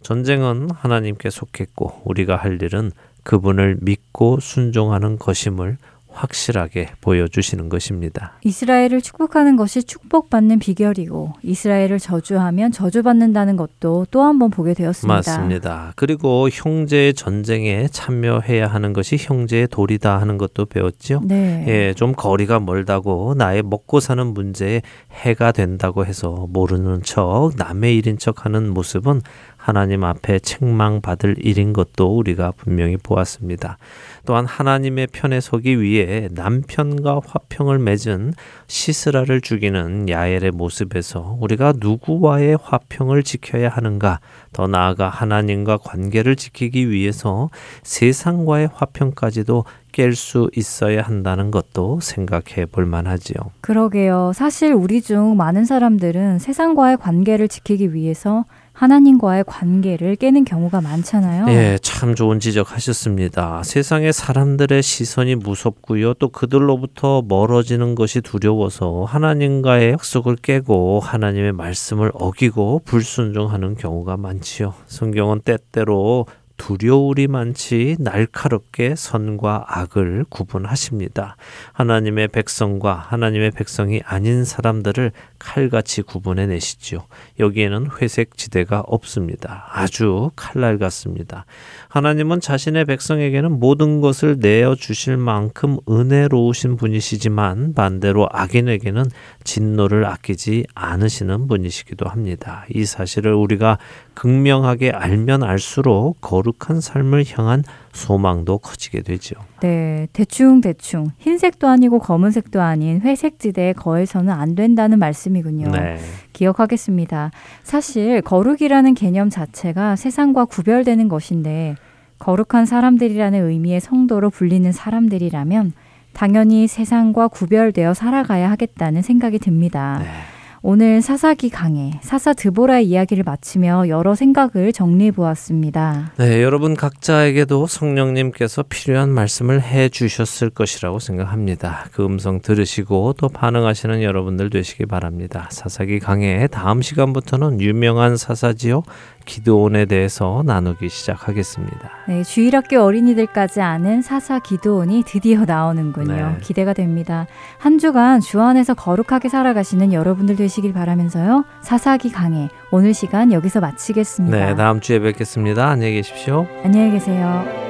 전쟁은 하나님께 속했고 우리가 할 일은 그분을 믿고 순종하는 것임을 확실하게 보여주시는 것입니다. 이스라엘을 축복하는 것이 축복받는 비결이고 이스라엘을 저주하면 저주받는다는 것도 또 한 번 보게 되었습니다. 맞습니다. 그리고 형제의 전쟁에 참여해야 하는 것이 형제의 도리다 하는 것도 배웠죠. 네. 예, 좀 거리가 멀다고 나의 먹고 사는 문제에 해가 된다고 해서 모르는 척 남의 일인 척하는 모습은 하나님 앞에 책망받을 일인 것도 우리가 분명히 보았습니다. 또한 하나님의 편에 서기 위해 남편과 화평을 맺은 시스라를 죽이는 야엘의 모습에서 우리가 누구와의 화평을 지켜야 하는가, 더 나아가 하나님과 관계를 지키기 위해서 세상과의 화평까지도 깰수 있어야 한다는 것도 생각해 볼 만하지요. 그러게요. 사실 우리 중 많은 사람들은 세상과의 관계를 지키기 위해서 하나님과의 관계를 깨는 경우가 많잖아요. 예, 참 좋은 지적하셨습니다. 세상의 사람들의 시선이 무섭고요. 또 그들로부터 멀어지는 것이 두려워서 하나님과의 약속을 깨고 하나님의 말씀을 어기고 불순종하는 경우가 많지요. 성경은 때때로 두려울이 많지 날카롭게 선과 악을 구분하십니다. 하나님의 백성과 하나님의 백성이 아닌 사람들을 칼같이 구분해 내시지요. 여기에는 회색 지대가 없습니다. 아주 칼날 같습니다. 하나님은 자신의 백성에게는 모든 것을 내어 주실 만큼 은혜로우신 분이시지만 반대로 악인에게는 진노를 아끼지 않으시는 분이시기도 합니다. 이 사실을 우리가 극명하게 알면 알수록 거룩한 삶을 향한 소망도 커지게 되죠. 네, 대충 대충 흰색도 아니고 검은색도 아닌 회색 지대에 거해서는 안 된다는 말씀이군요. 네. 기억하겠습니다. 사실 거룩이라는 개념 자체가 세상과 구별되는 것인데 거룩한 사람들이라는 의미의 성도로 불리는 사람들이라면 당연히 세상과 구별되어 살아가야 하겠다는 생각이 듭니다. 네. 오늘 사사기 강해 사사 드보라의 이야기를 마치며 여러 생각을 정리해 보았습니다. 네, 여러분 각자에게도 성령님께서 필요한 말씀을 해 주셨을 것이라고 생각합니다. 그 음성 들으시고 또 반응하시는 여러분들 되시기 바랍니다. 사사기 강해 다음 시간부터는 유명한 사사지요 기도원에 대해서 나누기 시작하겠습니다. 네, 주일학교 어린이들까지 아는 사사 기도원이 드디어 나오는군요. 네. 기대가 됩니다. 한 주간 주 안에서 거룩하게 살아가시는 여러분들 되시길 바라면서요. 사사기 강해 오늘 시간 여기서 마치겠습니다. 네, 다음 주에 뵙겠습니다. 안녕히 계십시오. 안녕히 계세요.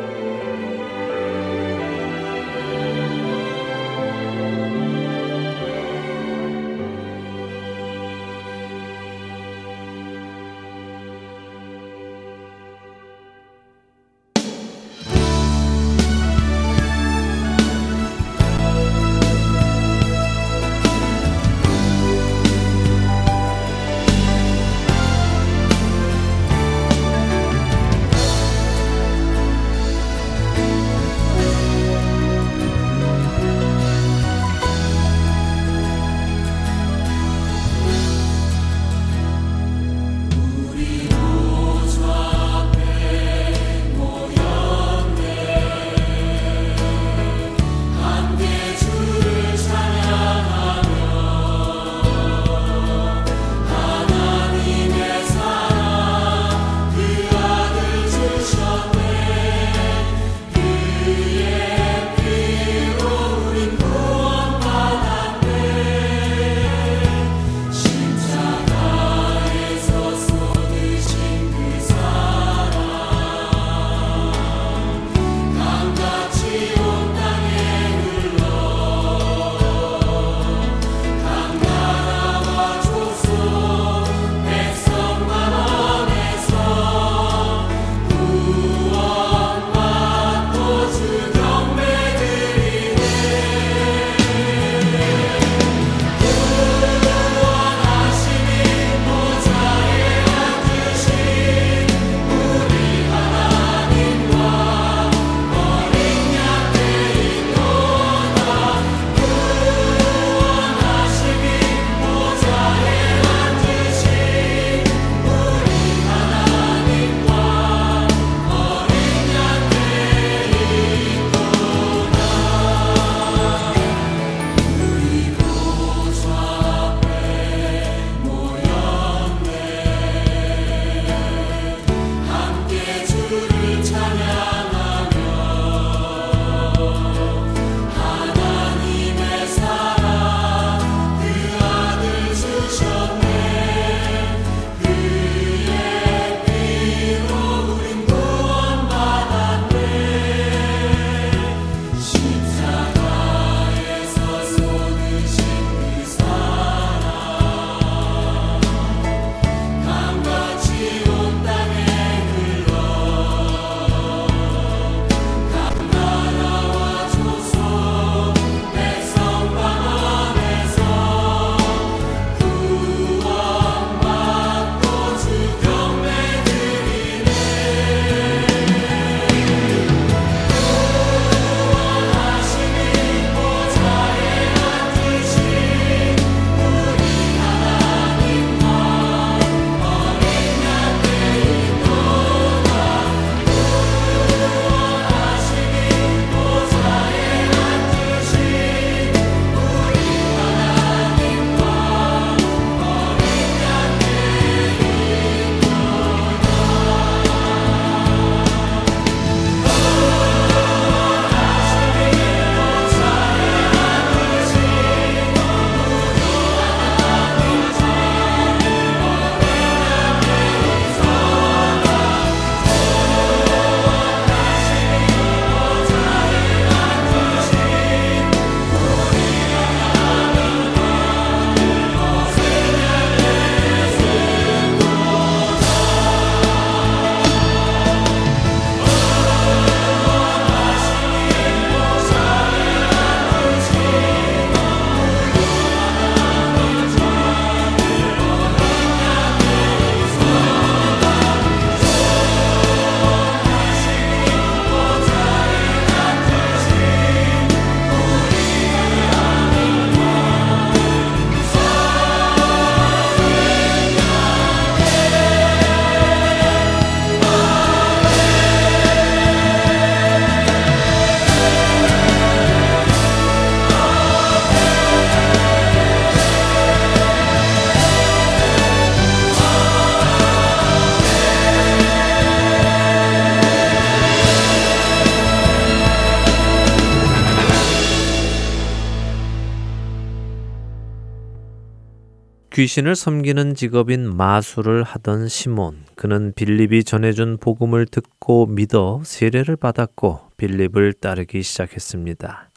귀신을 섬기는 직업인 마술을 하던 시몬. 그는 빌립이 전해준 복음을 듣고 믿어 세례를 받았고 빌립을 따르기 시작했습니다.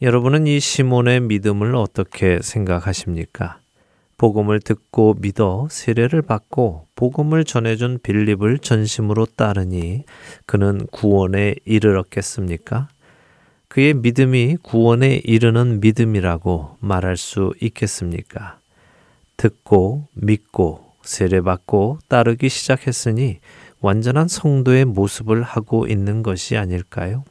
여러분은 이 시몬의 믿음을 어떻게 생각하십니까? 복음을 듣고 믿어 세례를 받고 복음을 전해준 빌립을 전심으로 따르니 그는 구원에 이르렀겠습니까? 그의 믿음이 구원에 이르는 믿음이라고 말할 수 있겠습니까? 듣고 믿고 세례받고 따르기 시작했으니 완전한 성도의 모습을 하고 있는 것이 아닐까요?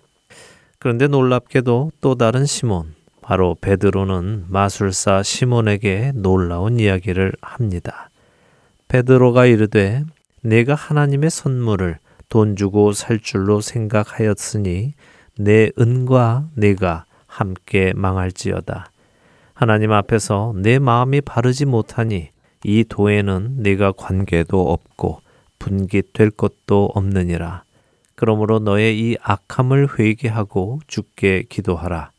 그런데 놀랍게도 또 다른 시몬, 바로 베드로는 마술사 시몬에게 놀라운 이야기를 합니다. 베드로가 이르되 내가 하나님의 선물을 돈 주고 살 줄로 생각하였으니 내 은과 내가 함께 망할지어다. 하나님 앞에서 내 마음이 바르지 못하니 이 도에는 내가 관계도 없고 분깃될 것도 없느니라. 그러므로 너의 이 악함을 회개하고 죽게 기도하라.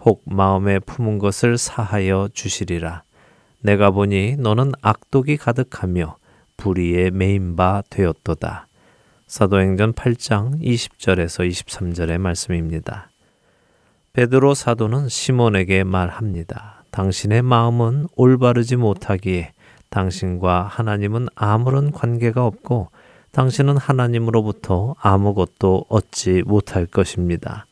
혹 마음에 품은 것을 사하여 주시리라. 내가 보니 너는 악독이 가득하며 불의에 매인 바 되었도다. 사도행전 8장 20절에서 23절의 말씀입니다. 베드로 사도는 시몬에게 말합니다. 당신의 마음은 올바르지 못하기에 당신과 하나님은 아무런 관계가 없고 당신은 하나님으로부터 아무것도 얻지 못할 것입니다.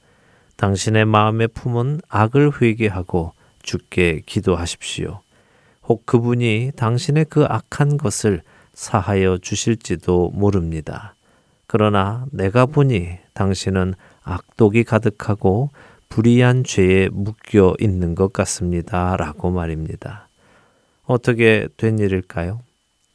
당신의 마음의 품은 악을 회개하고 죽게 기도하십시오. 혹 그분이 당신의 그 악한 것을 사하여 주실지도 모릅니다. 그러나 내가 보니 당신은 악독이 가득하고 불의한 죄에 묶여 있는 것 같습니다. 라고 말입니다. 어떻게 된 일일까요?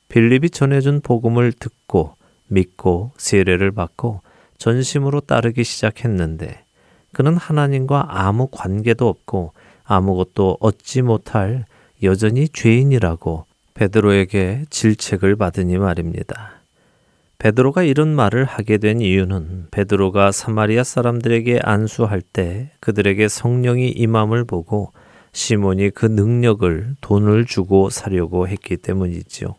빌립이 전해준 복음을 듣고 믿고 세례를 받고 전심으로 따르기 시작했는데 그는 하나님과 아무 관계도 없고 아무것도 얻지 못할 여전히 죄인이라고 베드로에게 질책을 받으니 말입니다. 베드로가 이런 말을 하게 된 이유는 베드로가 사마리아 사람들에게 안수할 때 그들에게 성령이 임함을 보고 시몬이 그 능력을 돈을 주고 사려고 했기 때문이지요.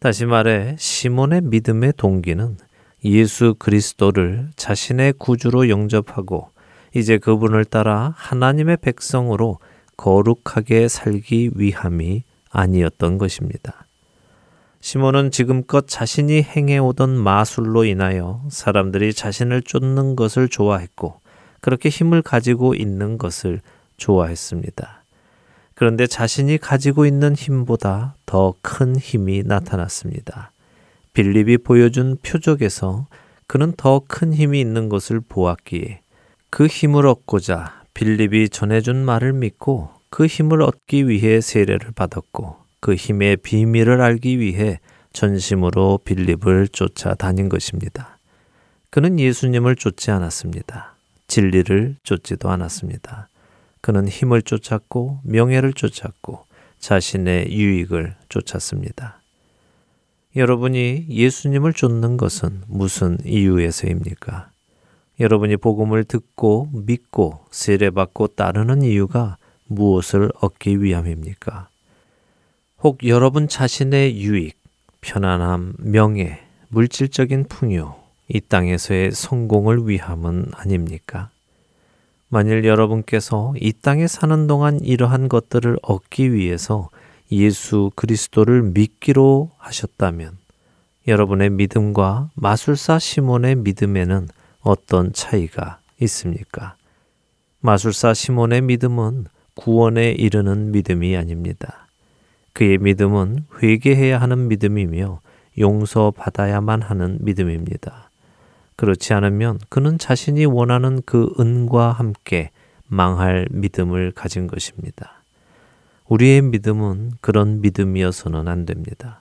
다시 말해 시몬의 믿음의 동기는 예수 그리스도를 자신의 구주로 영접하고 이제 그분을 따라 하나님의 백성으로 거룩하게 살기 위함이 아니었던 것입니다. 시몬은 지금껏 자신이 행해오던 마술로 인하여 사람들이 자신을 쫓는 것을 좋아했고 그렇게 힘을 가지고 있는 것을 좋아했습니다. 그런데 자신이 가지고 있는 힘보다 더 큰 힘이 나타났습니다. 빌립이 보여준 표적에서 그는 더 큰 힘이 있는 것을 보았기에 그 힘을 얻고자 빌립이 전해준 말을 믿고 그 힘을 얻기 위해 세례를 받았고 그 힘의 비밀을 알기 위해 전심으로 빌립을 쫓아다닌 것입니다. 그는 예수님을 쫓지 않았습니다. 진리를 쫓지도 않았습니다. 그는 힘을 쫓았고 명예를 쫓았고 자신의 유익을 쫓았습니다. 여러분이 예수님을 쫓는 것은 무슨 이유에서입니까? 여러분이 복음을 듣고 믿고 세례받고 따르는 이유가 무엇을 얻기 위함입니까? 혹 여러분 자신의 유익, 편안함, 명예, 물질적인 풍요, 이 땅에서의 성공을 위함은 아닙니까? 만일 여러분께서 이 땅에 사는 동안 이러한 것들을 얻기 위해서 예수 그리스도를 믿기로 하셨다면 여러분의 믿음과 마술사 시몬의 믿음에는 어떤 차이가 있습니까? 마술사 시몬의 믿음은 구원에 이르는 믿음이 아닙니다. 그의 믿음은 회개해야 하는 믿음이며 용서받아야만 하는 믿음입니다. 그렇지 않으면 그는 자신이 원하는 그 은과 함께 망할 믿음을 가진 것입니다. 우리의 믿음은 그런 믿음이어서는 안 됩니다.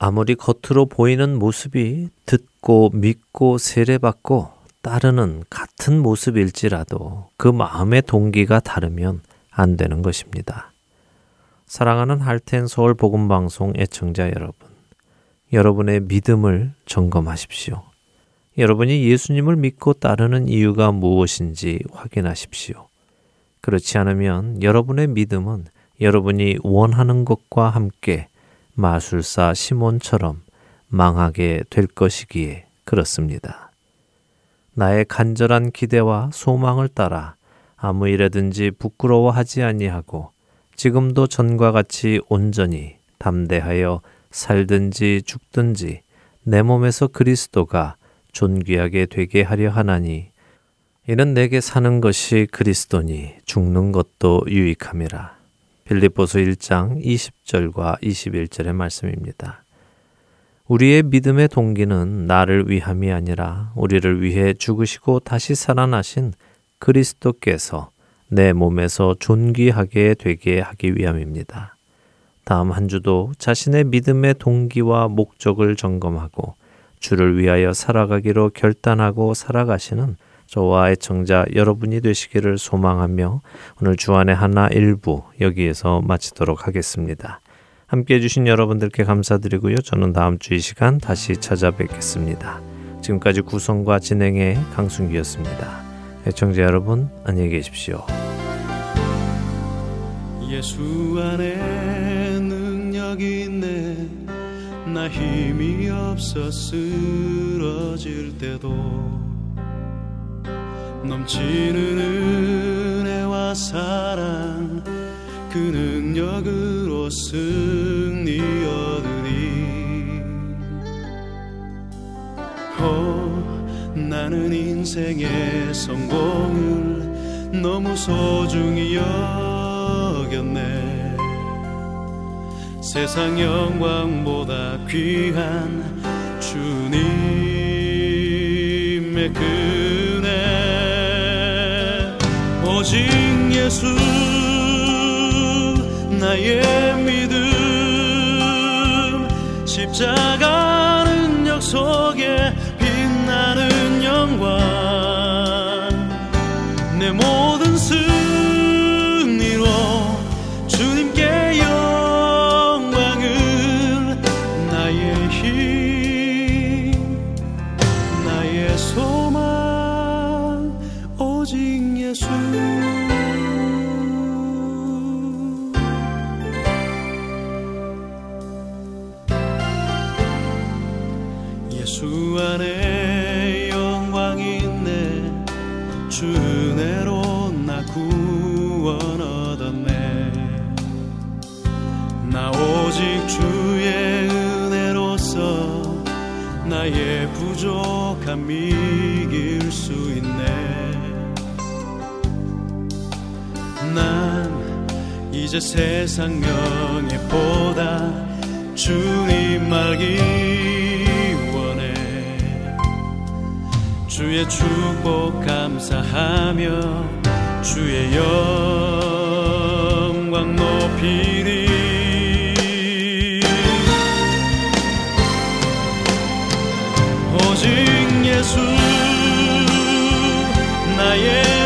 아무리 겉으로 보이는 모습이 듣고 믿고 세례받고 따르는 같은 모습일지라도 그 마음의 동기가 다르면 안 되는 것입니다. 사랑하는 할텐 서울 복음 방송 애청자 여러분, 여러분의 믿음을 점검하십시오. 여러분이 예수님을 믿고 따르는 이유가 무엇인지 확인하십시오. 그렇지 않으면 여러분의 믿음은 여러분이 원하는 것과 함께 마술사 시몬처럼 망하게 될 것이기에 그렇습니다. 나의 간절한 기대와 소망을 따라 아무 일에든지 부끄러워하지 아니하고 지금도 전과 같이 온전히 담대하여 살든지 죽든지 내 몸에서 그리스도가 존귀하게 되게 하려 하나니 이는 내게 사는 것이 그리스도니 죽는 것도 유익함이라. 빌립보서 1장 20절과 21절의 말씀입니다. 우리의 믿음의 동기는 나를 위함이 아니라 우리를 위해 죽으시고 다시 살아나신 그리스도께서 내 몸에서 존귀하게 되게 하기 위함입니다. 다음 한 주도 자신의 믿음의 동기와 목적을 점검하고 주를 위하여 살아가기로 결단하고 살아가시는 저와 애청자 여러분이 되시기를 소망하며 오늘 주안의 하나 일부 여기에서 마치도록 하겠습니다. 함께 해주신 여러분들께 감사드리고요. 저는 다음 주 이 시간 다시 찾아뵙겠습니다. 지금까지 구성과 진행의 강순기였습니다. 애청자 여러분 안녕히 계십시오. 예수 안에 능력이 있네 나 힘이 없어 쓰러질 때도 넘치는 은혜와 사랑 그 능력으로 승리 얻으 나는 인생의 성공을 너무 소중히 여겼네. 세상 영광보다 귀한 주님의 그네. 오직 예수 나의 믿음. 십자가 능력 속에 이제 세상 명예보다 주님 알기 원해. 주의 축복 감사하며 주의 영광 높이리 오직 예수 나의